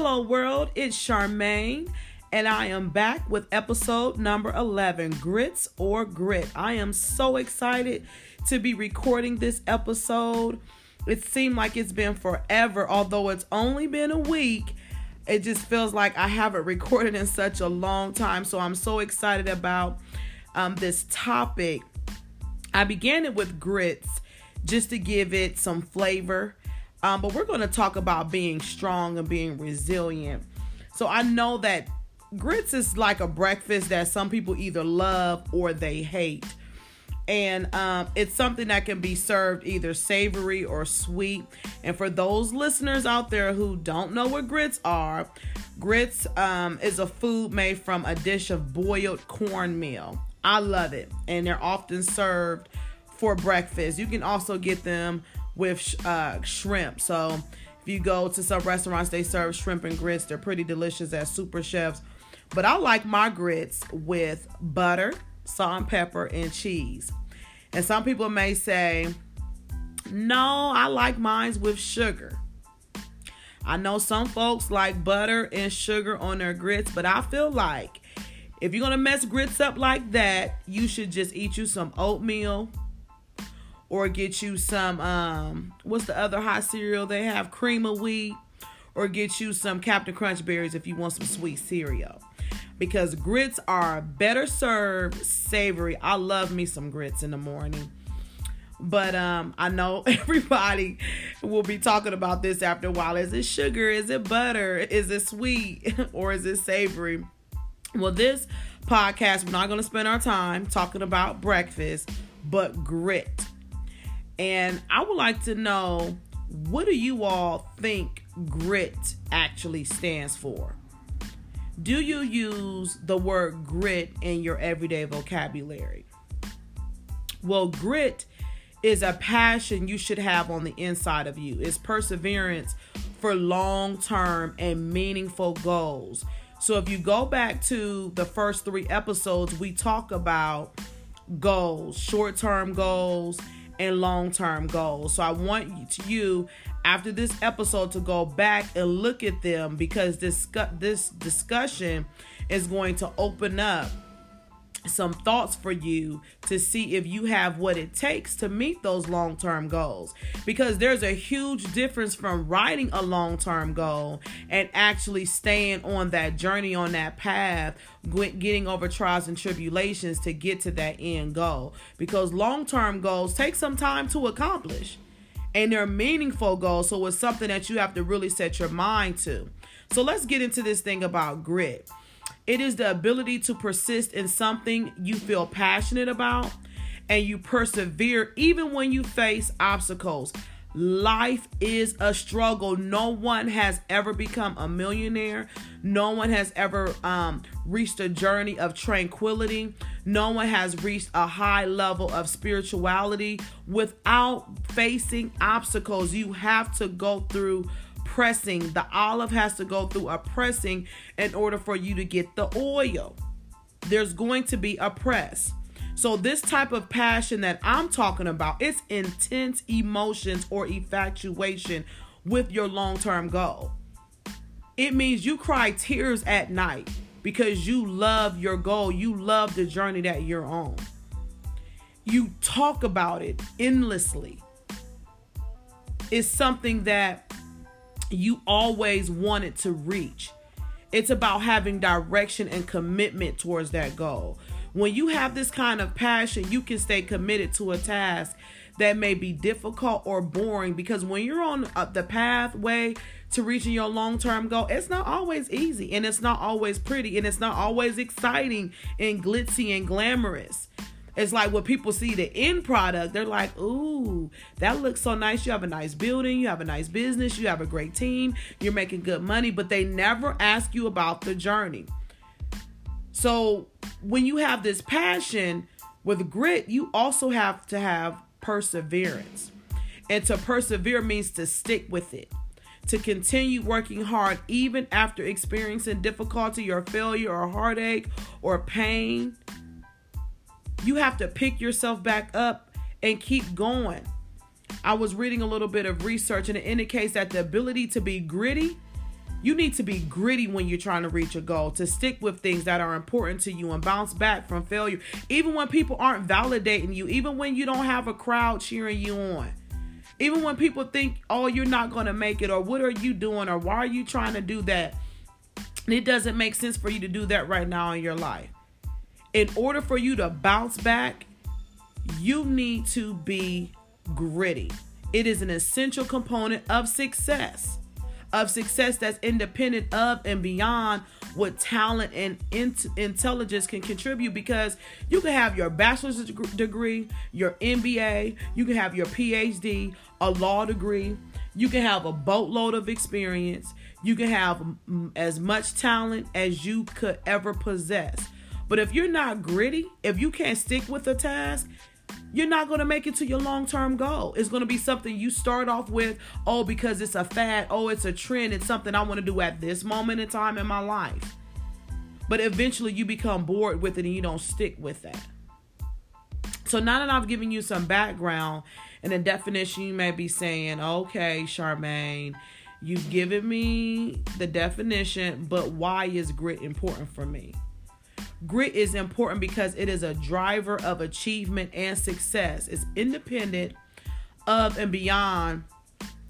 Hello, world. It's Charmaine, and I am back with episode number 11 Grits or Grit. I am so excited to be recording this episode. It seemed like it's been forever, although it's only been a week. It just feels like I haven't recorded in such a long time. So I'm so excited about um, this topic. I began it with grits just to give it some flavor. Um, but we're going to talk about being strong and being resilient. So I know that grits is like a breakfast that some people either love or they hate. And um, it's something that can be served either savory or sweet. And for those listeners out there who don't know what grits are, grits um, is a food made from a dish of boiled cornmeal. I love it. And they're often served for breakfast. You can also get them with uh, shrimp. So if you go to some restaurants, they serve shrimp and grits. They're pretty delicious at Super Chefs. But I like my grits with butter, salt and pepper, and cheese. And some people may say, no, I like mine with sugar. I know some folks like butter and sugar on their grits, but I feel like if you're gonna mess grits up like that, you should just eat you some oatmeal or get you some um what's the other hot cereal they have cream of wheat or get you some Captain Crunch berries if you want some sweet cereal because grits are better served savory. I love me some grits in the morning. But um I know everybody will be talking about this after a while. Is it sugar? Is it butter? Is it sweet? or is it savory? Well, this podcast, we're not going to spend our time talking about breakfast, but grit. And I would like to know what do you all think grit actually stands for? Do you use the word grit in your everyday vocabulary? Well, grit is a passion you should have on the inside of you. It's perseverance for long term and meaningful goals. So, if you go back to the first three episodes, we talk about goals, short term goals, and long term goals. So I want you, after this episode to go back and look at them because this this discussion is going to open up some thoughts for you to see if you have what it takes to meet those long term goals. Because there's a huge difference from writing a long term goal and actually staying on that journey, on that path, getting over trials and tribulations to get to that end goal. Because long term goals take some time to accomplish and they're meaningful goals. So it's something that you have to really set your mind to. So let's get into this thing about grit. It is the ability to persist in something you feel passionate about and you persevere even when you face obstacles. Life is a struggle. No one has ever become a millionaire. No one has ever um, reached a journey of tranquility. No one has reached a high level of spirituality without facing obstacles. You have to go through pressing. The olive has to go through a pressing in order for you to get the oil. There's going to be a press. So this type of passion that I'm talking about, it's intense emotions or infatuation with your long-term goal. It means you cry tears at night because you love your goal, you love the journey that you're on. You talk about it endlessly. It's something that you always wanted to reach. It's about having direction and commitment towards that goal. When you have this kind of passion, you can stay committed to a task that may be difficult or boring because when you're on uh, the pathway to reaching your long term goal, it's not always easy and it's not always pretty and it's not always exciting and glitzy and glamorous. It's like when people see the end product, they're like, ooh, that looks so nice. You have a nice building, you have a nice business, you have a great team, you're making good money, but they never ask you about the journey. So when you have this passion with grit, you also have to have perseverance. And to persevere means to stick with it, to continue working hard even after experiencing difficulty or failure or heartache or pain you have to pick yourself back up and keep going. I was reading a little bit of research and it indicates that the ability to be gritty You need to be gritty when you're trying to reach a goal, to stick with things that are important to you and bounce back from failure, even when people aren't validating you, even when you don't have a crowd cheering you on. Even when people think, oh, you're not going to make it, or what are you doing, or why are you trying to do that? It doesn't make sense for you to do that right now in your life. In order for you to bounce back, you need to be gritty. It is an essential component of success, of success that's independent of and beyond what talent and intelligence can contribute because you can have your bachelor's degree, your MBA, you can have your PhD, a law degree, you can have a boatload of experience, you can have as much talent as you could ever possess. But if you're not gritty, if you can't stick with a task, you're not going to make it to your long term goal. It's going to be something you start off with, oh, because it's a fad, oh, it's a trend, it's something I want to do at this moment in time in my life. But eventually you become bored with it and you don't stick with that. So now that I've given you some background and a definition, you may be saying, okay, Charmaine, you've given me the definition, but why is grit important for me? Grit is important because it is a driver of achievement and success. It's independent of and beyond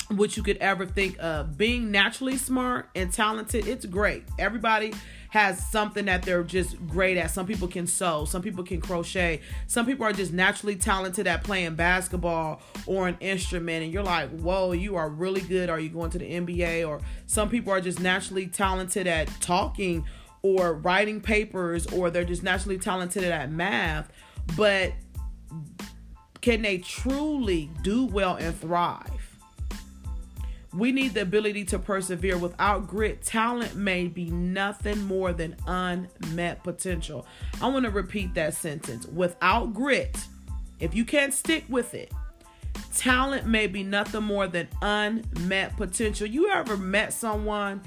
what you could ever think of. Being naturally smart and talented, it's great. Everybody has something that they're just great at. Some people can sew, some people can crochet, some people are just naturally talented at playing basketball or an instrument. And you're like, whoa, you are really good. Are you going to the NBA? Or some people are just naturally talented at talking or writing papers or they're just naturally talented at math, but can they truly do well and thrive? We need the ability to persevere. Without grit, talent may be nothing more than unmet potential. I want to repeat that sentence. Without grit, if you can't stick with it, talent may be nothing more than unmet potential. You ever met someone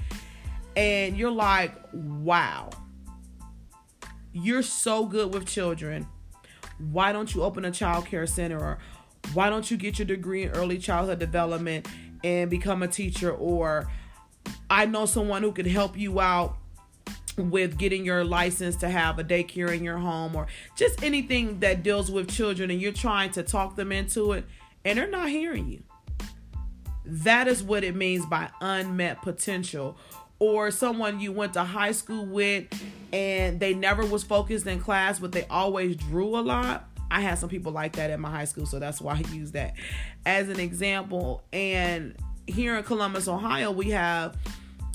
and you're like, wow, you're so good with children. Why don't you open a child care center or why don't you get your degree in early childhood development and become a teacher or I know someone who could help you out with getting your license to have a daycare in your home or just anything that deals with children and you're trying to talk them into it and they're not hearing you. That is what it means by unmet potential or someone you went to high school with and they never was focused in class but they always drew a lot. I had some people like that at my high school so that's why i use that as an example. And here in columbus ohio we have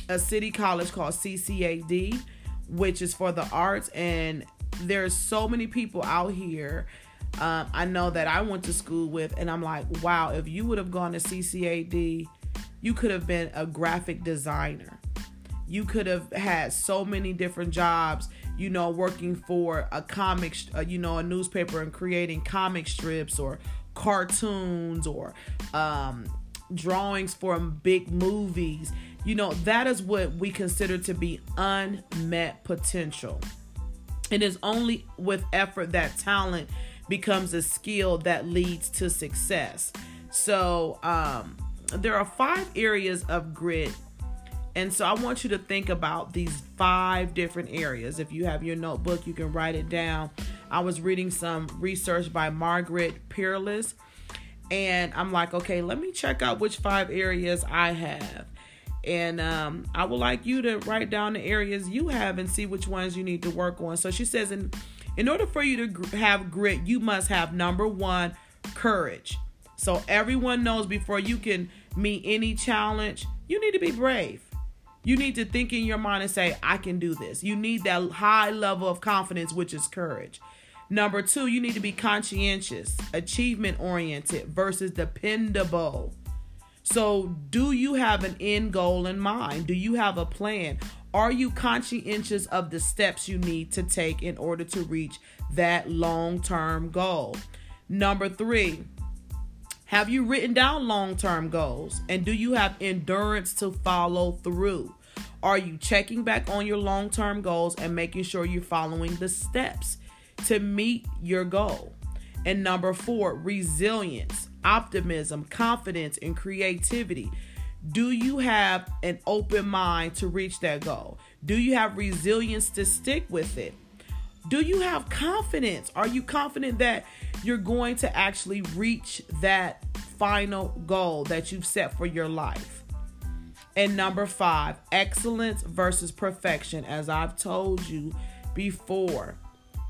a city college called ccad which is for the arts. And there's so many people out here um, i know that i went to school with and i'm like wow if you would have gone to ccad you could have been a graphic designer you could have had so many different jobs you know working for a comic uh, you know a newspaper and creating comic strips or cartoons or um, drawings for big movies. You know that is what we consider to be unmet potential. It is only with effort that talent becomes a skill that leads to success. So um, there are five areas of grit and so I want you to think about these five different areas. If you have your notebook, you can write it down. I was reading some research by Margaret Perlis, and I'm like, okay, let me check out which five areas I have. And um, I would like you to write down the areas you have and see which ones you need to work on. So she says, in, in order for you to have grit, you must have number one, courage. So everyone knows before you can meet any challenge, you need to be brave. You need to think in your mind and say, I can do this. You need that high level of confidence, which is courage. Number two, you need to be conscientious, achievement oriented versus dependable. So, do you have an end goal in mind? Do you have a plan? Are you conscientious of the steps you need to take in order to reach that long term goal? Number three, have you written down long term goals? And do you have endurance to follow through? Are you checking back on your long term goals and making sure you're following the steps to meet your goal? And number four, resilience, optimism, confidence, and creativity. Do you have an open mind to reach that goal? Do you have resilience to stick with it? Do you have confidence? Are you confident that you're going to actually reach that final goal that you've set for your life? And number five, excellence versus perfection. As I've told you before,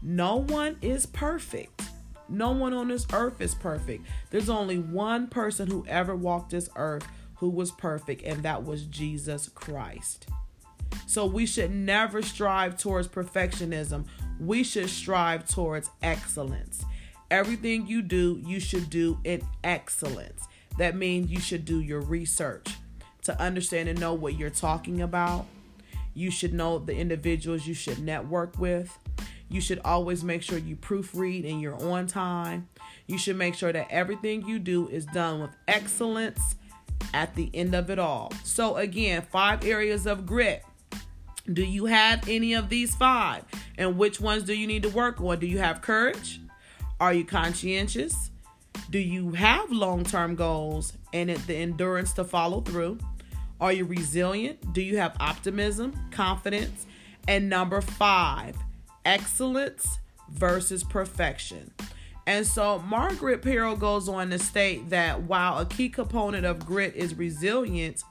no one is perfect. No one on this earth is perfect. There's only one person who ever walked this earth who was perfect, and that was Jesus Christ. So we should never strive towards perfectionism. We should strive towards excellence. Everything you do, you should do in excellence. That means you should do your research to understand and know what you're talking about. You should know the individuals you should network with. You should always make sure you proofread and you're on time. You should make sure that everything you do is done with excellence at the end of it all. So, again, five areas of grit. Do you have any of these five? And which ones do you need to work on? Do you have courage? Are you conscientious? Do you have long term goals and the endurance to follow through? Are you resilient? Do you have optimism, confidence? And number five, excellence versus perfection. And so Margaret Pearl goes on to state that while a key component of grit is resilience,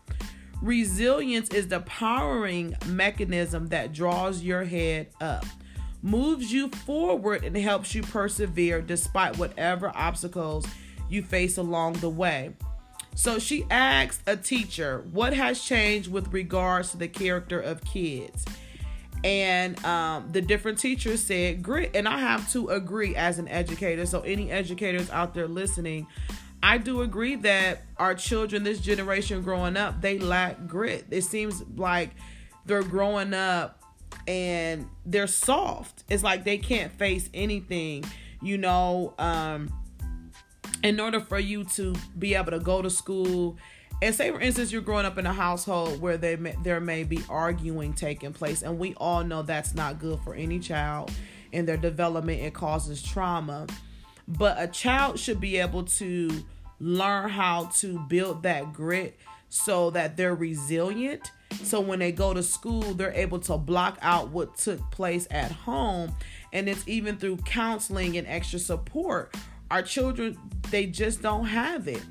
resilience is the powering mechanism that draws your head up, moves you forward, and helps you persevere despite whatever obstacles you face along the way. So she asked a teacher, What has changed with regards to the character of kids? and um, the different teachers said grit and i have to agree as an educator so any educators out there listening i do agree that our children this generation growing up they lack grit. It seems like they're growing up and they're soft. It's like they can't face anything you know um in order for you to be able to go to school. And say for instance you're growing up in a household where they may, there may be arguing taking place and we all know that's not good for any child in their development it causes trauma. But a child should be able to learn how to build that grit so that they're resilient. So when they go to school they're able to block out what took place at home. And it's even through counseling and extra support. Our children they just don't have it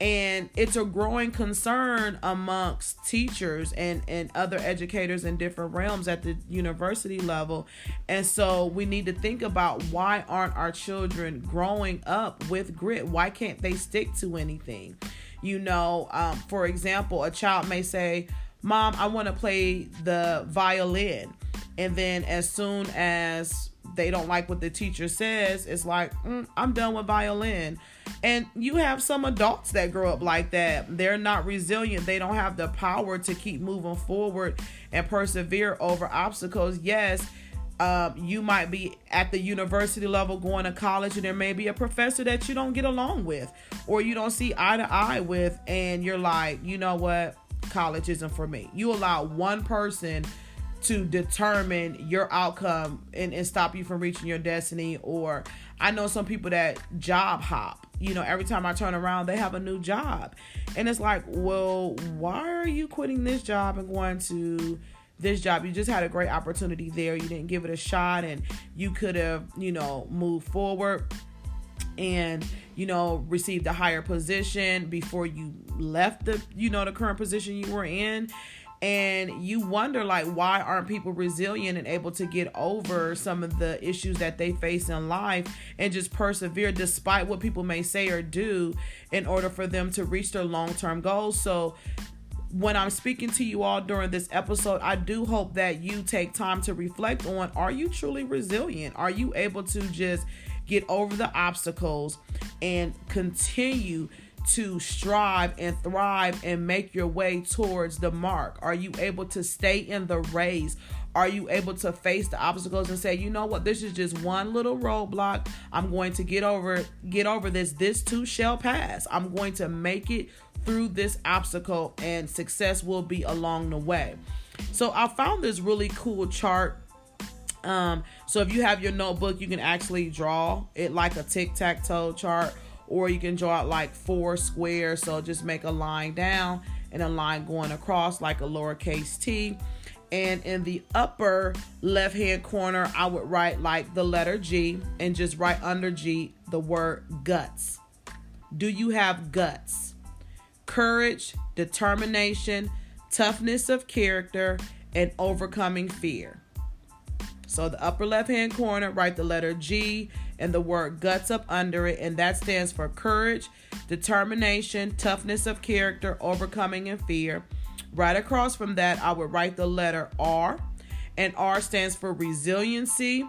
and it's a growing concern amongst teachers and and other educators in different realms at the university level. And so we need to think about why aren't our children growing up with grit? Why can't they stick to anything? You know um, for example a child may say mom i want to play the violin. And then as soon as they don't like what the teacher says it's like mm, i'm done with violin and you have some adults that grow up like that. They're not resilient. They don't have the power to keep moving forward and persevere over obstacles. Yes, um, you might be at the university level going to college, and there may be a professor that you don't get along with or you don't see eye to eye with, and you're like, you know what? College isn't for me. You allow one person to determine your outcome and, and stop you from reaching your destiny. Or i know some people that job hop. You know every time i turn around they have a new job. And it's like well why are you quitting this job and going to this job? You just had a great opportunity there. You didn't give it a shot and you could have you know moved forward and you know received a higher position before you left the you know the current position you were in and you wonder like why aren't people resilient and able to get over some of the issues that they face in life and just persevere despite what people may say or do in order for them to reach their long-term goals so when I'm speaking to you all during this episode, I do hope that you take time to reflect on are you truly resilient? Are you able to just get over the obstacles and continue to strive and thrive and make your way towards the mark? Are you able to stay in the race? Are you able to face the obstacles and say, you know what, this is just one little roadblock. I'm going to get over get over this. This too shall pass. I'm going to make it through this obstacle and success will be along the way. So I found this really cool chart um, so if you have your notebook, you can actually draw it like a tic-tac-toe chart or you can draw it like four squares. So just make a line down and a line going across like a lowercase t. And in the upper left hand corner, I would write like the letter G and just write under G the word guts. Do you have guts? Courage, determination, toughness of character, and overcoming fear. So the upper left hand corner, write the letter G and the word guts up under it, and that stands for courage, determination, toughness of character, overcoming and fear. Right across from that, I would write the letter R, and R stands for resiliency.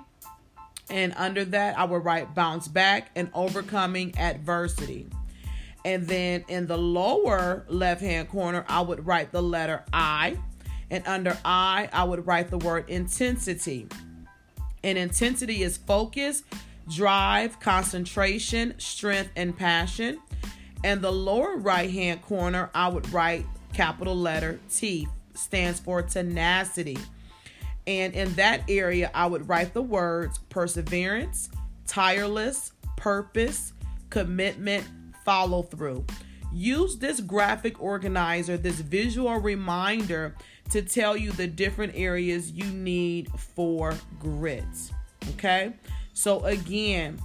And under that, I would write bounce back and overcoming adversity. And then in the lower left hand corner, I would write the letter I. And under I, I would write the word intensity. And intensity is focus, drive, concentration, strength, and passion. And the lower right hand corner, I would write capital letter T, stands for tenacity. And in that area, I would write the words perseverance, tireless, purpose, commitment, follow through. Use this graphic organizer, this visual reminder to tell you the different areas you need for grits. Okay? So again,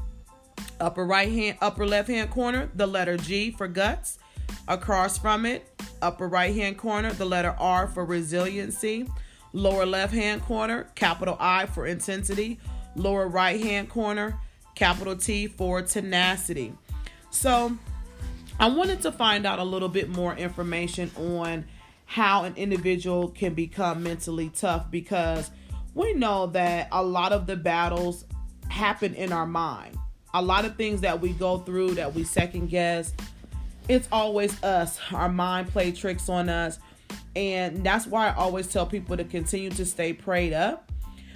upper right hand, upper left hand corner, the letter G for guts. Across from it, upper right hand corner, the letter R for resiliency. Lower left hand corner, capital I for intensity. Lower right hand corner, capital T for tenacity. So I wanted to find out a little bit more information on how an individual can become mentally tough because we know that a lot of the battles happen in our mind. A lot of things that we go through that we second guess, it's always us. Our mind play tricks on us. And that's why I always tell people to continue to stay prayed up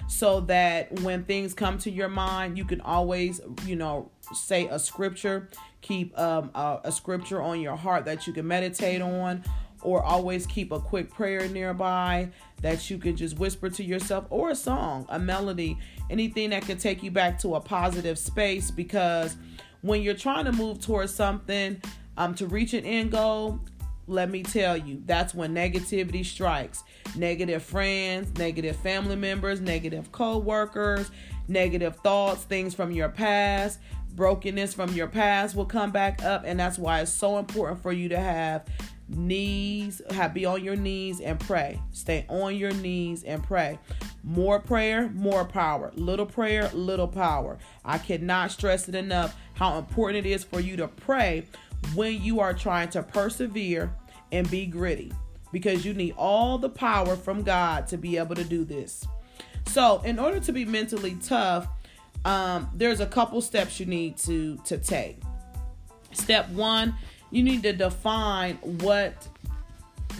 so that when things come to your mind, you can always, you know, say a scripture, keep um, a, a scripture on your heart that you can meditate on, or always keep a quick prayer nearby that you can just whisper to yourself, or a song, a melody, anything that can take you back to a positive space. Because when you're trying to move towards something um, to reach an end goal, let me tell you, that's when negativity strikes. Negative friends, negative family members, negative co workers, negative thoughts, things from your past, brokenness from your past will come back up. And that's why it's so important for you to have knees have be on your knees and pray. Stay on your knees and pray. More prayer more power. Little prayer little power. I cannot stress it enough how important it is for you to pray when you are trying to persevere and be gritty because you need all the power from god to be able to do this. So in order to be mentally tough um, there's a couple steps you need to to take. Step one you need to define what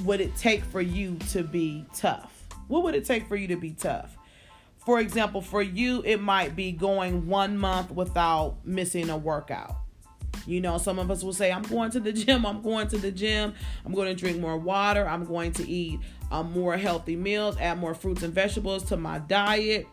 would it take for you to be tough. What would it take for you to be tough? For example, for you, it might be going one month without missing a workout. You know, some of us will say, I'm going to the gym, I'm going to the gym, I'm going to drink more water, I'm going to eat um, more healthy meals, add more fruits and vegetables to my diet.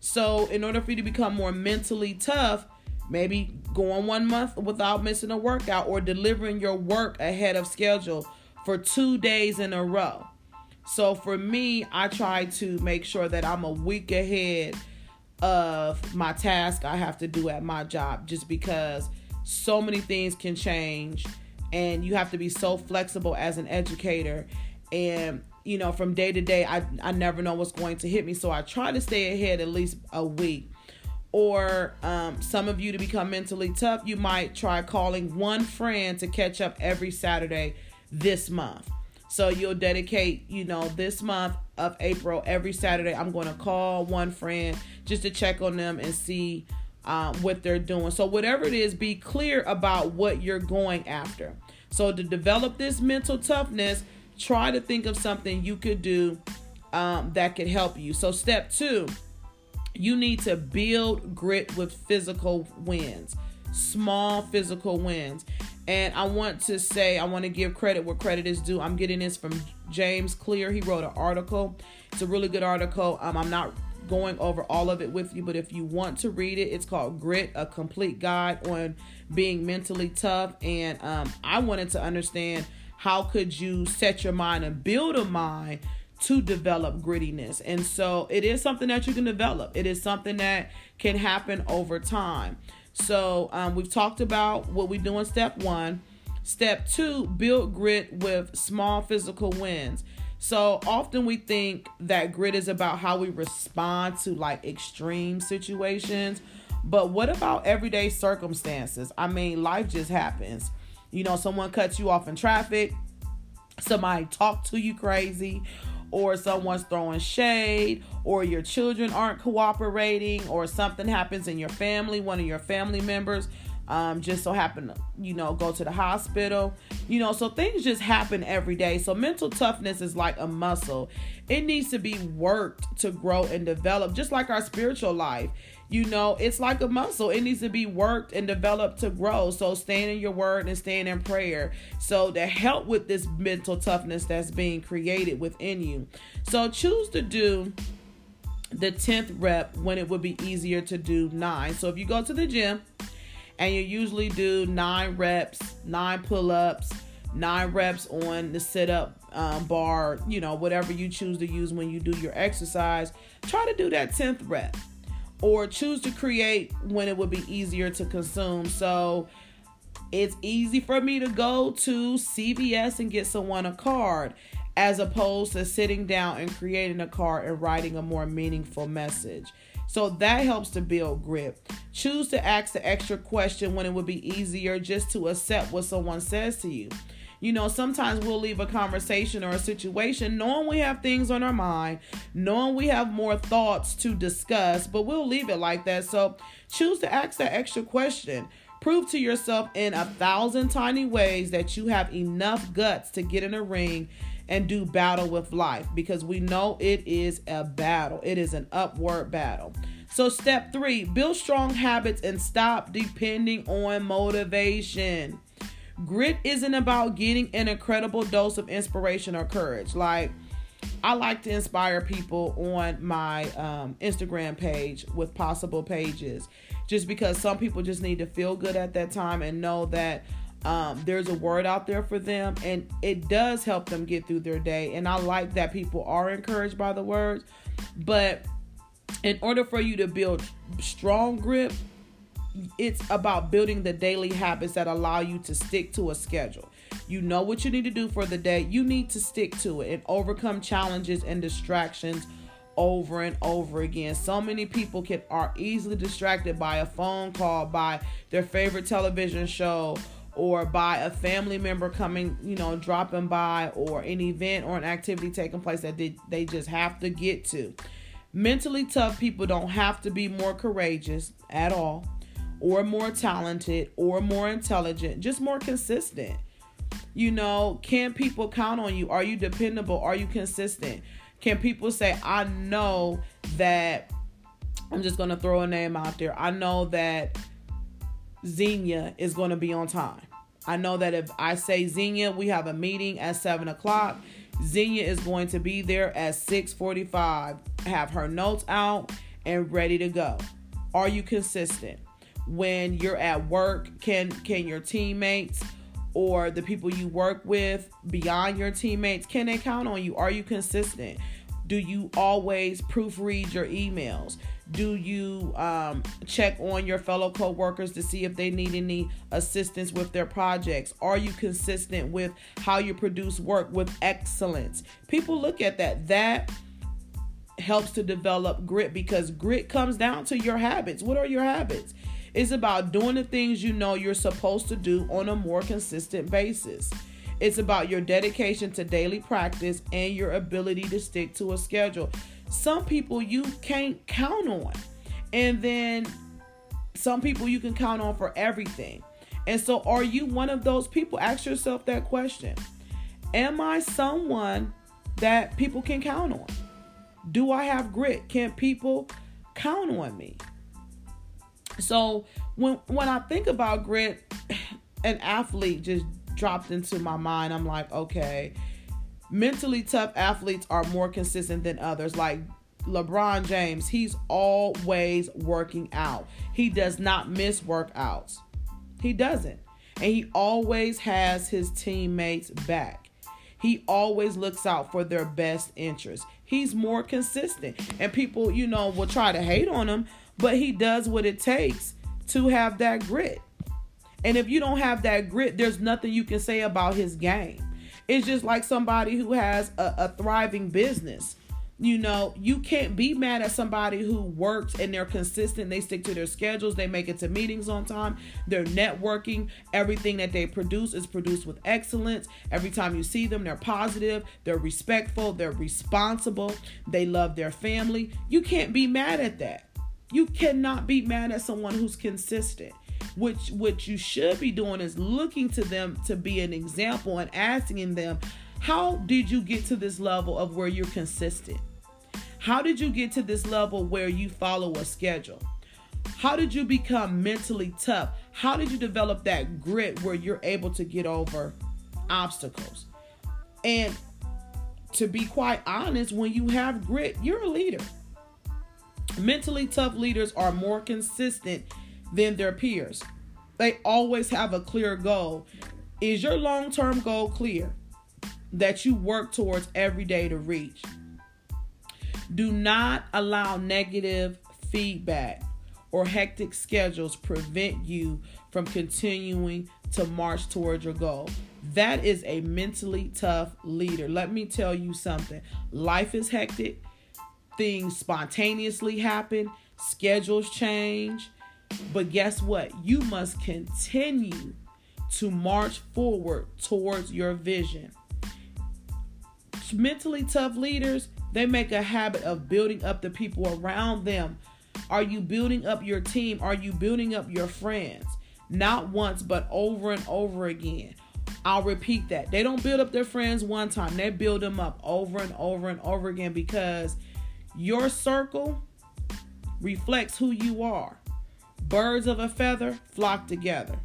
So, in order for you to become more mentally tough, maybe going one month without missing a workout or delivering your work ahead of schedule for two days in a row. So for me, I try to make sure that I'm a week ahead of my task I have to do at my job just because so many things can change and you have to be so flexible as an educator. And you know from day to day I, I never know what's going to hit me. So I try to stay ahead at least a week or um, some of you to become mentally tough, you might try calling one friend to catch up every Saturday this month. So you'll dedicate, you know, this month of April, every Saturday, I'm going to call one friend just to check on them and see um, what they're doing. So, whatever it is, be clear about what you're going after. So, to develop this mental toughness, try to think of something you could do um, that could help you. So, step two, you need to build grit with physical wins, small physical wins. And I want to say, I want to give credit where credit is due. I'm getting this from James Clear. He wrote an article. It's a really good article. Um, I'm not going over all of it with you, but if you want to read it, it's called Grit, a complete guide on being mentally tough. And um, I wanted to understand how could you set your mind and build a mind to develop grittiness. And so it is something that you can develop. It is something that can happen over time. So um, we've talked about what we do in step one. Step two, build grit with small physical wins. So often we think that grit is about how we respond to like extreme situations. But what about everyday circumstances? I mean, life just happens. You know, someone cuts you off in traffic, somebody talk to you crazy, or someone's throwing shade, or your children aren't cooperating, or something happens in your family, one of your family members um, just so happen to, you know, go to the hospital. You know, so things just happen every day. So mental toughness is like a muscle. It needs to be worked to grow and develop, just like our spiritual life. You know, it's like a muscle. It needs to be worked and developed to grow. So staying in your word and staying in prayer. So to help with this mental toughness that's being created within you. So choose to do the 10th rep when it would be easier to do nine. So if you go to the gym and you usually do nine reps, nine pull ups, nine reps on the sit up um, bar, you know, whatever you choose to use when you do your exercise, try to do that 10th rep or choose to create when it would be easier to consume. So it's easy for me to go to CVS and get someone a card as opposed to sitting down and creating a card and writing a more meaningful message. So that helps to build grit. Choose to ask the extra question when it would be easier just to accept what someone says to you. You know, sometimes we'll leave a conversation or a situation knowing we have things on our mind, knowing we have more thoughts to discuss, but we'll leave it like that. So choose to ask that extra question. Prove to yourself in a thousand tiny ways that you have enough guts to get in a ring and do battle with life because we know it is a battle. It is an upward battle. So, step three build strong habits and stop depending on motivation. Grit isn't about getting an incredible dose of inspiration or courage. Like, I like to inspire people on my um, Instagram page with possible pages just because some people just need to feel good at that time and know that um, there's a word out there for them and it does help them get through their day. And I like that people are encouraged by the words. But in order for you to build strong grit, it's about building the daily habits that allow you to stick to a schedule. You know what you need to do for the day. You need to stick to it and overcome challenges and distractions over and over again. So many people can are easily distracted by a phone call, by their favorite television show, or by a family member coming, you know, dropping by, or an event or an activity taking place that they, they just have to get to. Mentally tough people don't have to be more courageous at all or more talented or more intelligent, just more consistent. You know, can people count on you? Are you dependable? Are you consistent? Can people say, I know that I'm just going to throw a name out there. I know that Xenia is going to be on time. I know that if I say Xenia, we have a meeting at seven o'clock. Xenia is going to be there at 6:45. Have her notes out and ready to go. Are you consistent? When you're at work can can your teammates or the people you work with beyond your teammates can they count on you? Are you consistent? Do you always proofread your emails? Do you um, check on your fellow co-workers to see if they need any assistance with their projects? Are you consistent with how you produce work with excellence? People look at that. That helps to develop grit because grit comes down to your habits. What are your habits it's about doing the things you know you're supposed to do on a more consistent basis. It's about your dedication to daily practice and your ability to stick to a schedule. Some people you can't count on. And then some people you can count on for everything. And so, are you one of those people? Ask yourself that question Am I someone that people can count on? Do I have grit? Can people count on me? So when when I think about grit, an athlete just dropped into my mind. I'm like, okay, mentally tough athletes are more consistent than others. Like LeBron James, he's always working out. He does not miss workouts. He doesn't. and he always has his teammates back. He always looks out for their best interest. He's more consistent, and people, you know, will try to hate on him, but he does what it takes to have that grit. And if you don't have that grit, there's nothing you can say about his game. It's just like somebody who has a, a thriving business you know, you can't be mad at somebody who works and they're consistent. They stick to their schedules. They make it to meetings on time. They're networking. Everything that they produce is produced with excellence. Every time you see them, they're positive. They're respectful. They're responsible. They love their family. You can't be mad at that. You cannot be mad at someone who's consistent. Which what you should be doing is looking to them to be an example and asking them, how did you get to this level of where you're consistent? How did you get to this level where you follow a schedule? How did you become mentally tough? How did you develop that grit where you're able to get over obstacles? And to be quite honest, when you have grit, you're a leader. Mentally tough leaders are more consistent than their peers. They always have a clear goal. Is your long term goal clear that you work towards every day to reach? Do not allow negative feedback or hectic schedules prevent you from continuing to march towards your goal. That is a mentally tough leader. Let me tell you something. Life is hectic. Things spontaneously happen. Schedules change. But guess what? You must continue to march forward towards your vision. Mentally tough leaders, they make a habit of building up the people around them. Are you building up your team? Are you building up your friends? Not once, but over and over again. I'll repeat that. They don't build up their friends one time, they build them up over and over and over again because your circle reflects who you are. Birds of a feather flock together.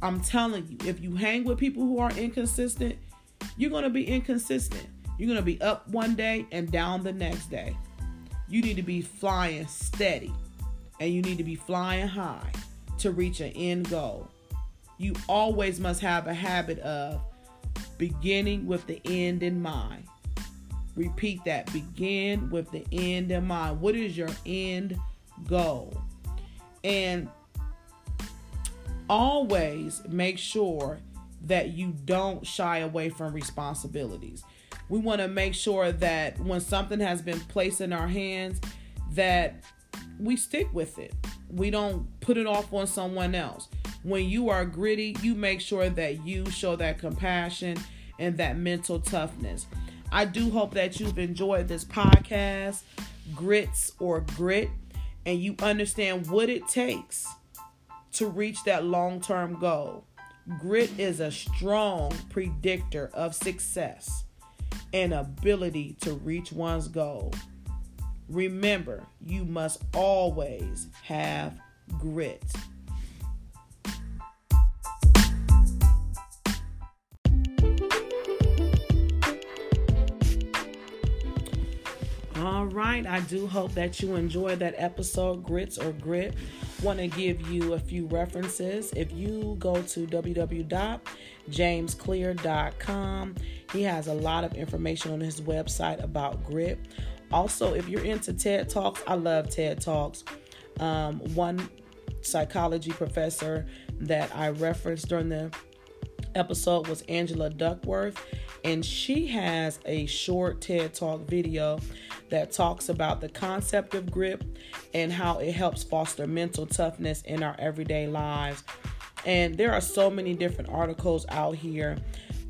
I'm telling you, if you hang with people who are inconsistent, you're going to be inconsistent. You're going to be up one day and down the next day. You need to be flying steady and you need to be flying high to reach an end goal. You always must have a habit of beginning with the end in mind. Repeat that. Begin with the end in mind. What is your end goal? And always make sure that you don't shy away from responsibilities. We want to make sure that when something has been placed in our hands that we stick with it. We don't put it off on someone else. When you are gritty you make sure that you show that compassion and that mental toughness i do hope that you've enjoyed this podcast grits or grit and you understand what it takes to reach that long-term goal grit is a strong predictor of success and ability to reach one's goal. Remember, you must always have grit. All right, I do hope that you enjoyed that episode, Grits or Grit. Want to give you a few references. If you go to www.jamesclear.com, he has a lot of information on his website about grit. Also, if you're into TED Talks, I love TED Talks. Um, one psychology professor that I referenced during the episode was Angela Duckworth, and she has a short TED Talk video that talks about the concept of grit and how it helps foster mental toughness in our everyday lives. And there are so many different articles out here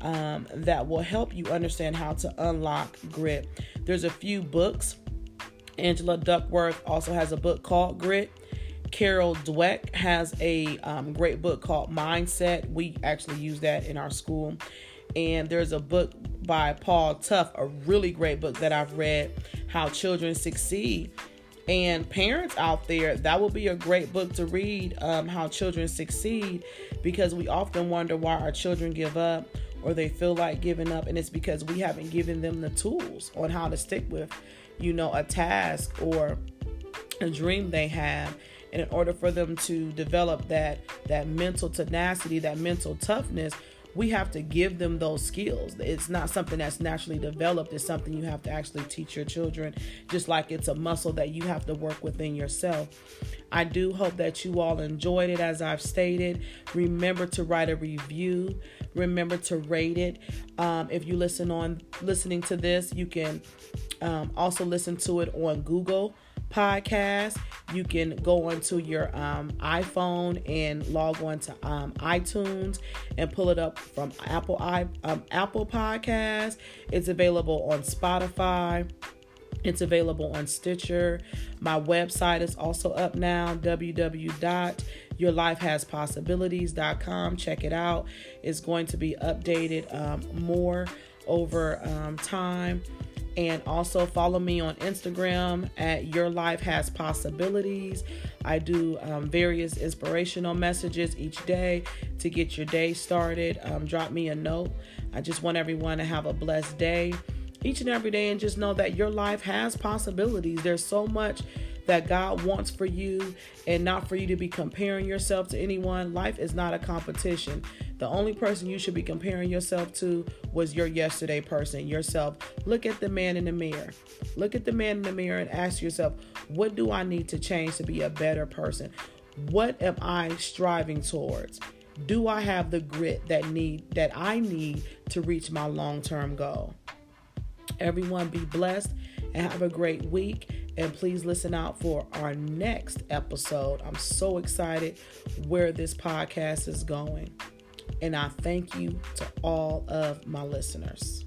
um, that will help you understand how to unlock grit. There's a few books. Angela Duckworth also has a book called Grit. Carol Dweck has a um, great book called Mindset. We actually use that in our school. And there's a book by Paul Tough, a really great book that I've read, How Children Succeed. And parents out there, that would be a great book to read, um, How Children Succeed, because we often wonder why our children give up or they feel like giving up and it's because we haven't given them the tools on how to stick with you know a task or a dream they have And in order for them to develop that that mental tenacity, that mental toughness, we have to give them those skills. It's not something that's naturally developed. It's something you have to actually teach your children, just like it's a muscle that you have to work within yourself. I do hope that you all enjoyed it as I've stated. Remember to write a review. Remember to rate it. Um, if you listen on listening to this, you can um, also listen to it on Google podcast. You can go onto your um, iPhone and log on to um, iTunes and pull it up from Apple i um, Apple Podcast. It's available on Spotify. It's available on Stitcher. My website is also up now www.yourlifehaspossibilities.com. Check it out. It's going to be updated um, more over um, time. And also follow me on Instagram at Your Life Has Possibilities. I do um, various inspirational messages each day to get your day started. Um, drop me a note. I just want everyone to have a blessed day each and every day and just know that your life has possibilities. There's so much that God wants for you and not for you to be comparing yourself to anyone. Life is not a competition. The only person you should be comparing yourself to was your yesterday person, yourself. Look at the man in the mirror. Look at the man in the mirror and ask yourself, what do I need to change to be a better person? What am I striving towards? Do I have the grit that need that I need to reach my long-term goal? Everyone be blessed and have a great week. And please listen out for our next episode. I'm so excited where this podcast is going. And I thank you to all of my listeners.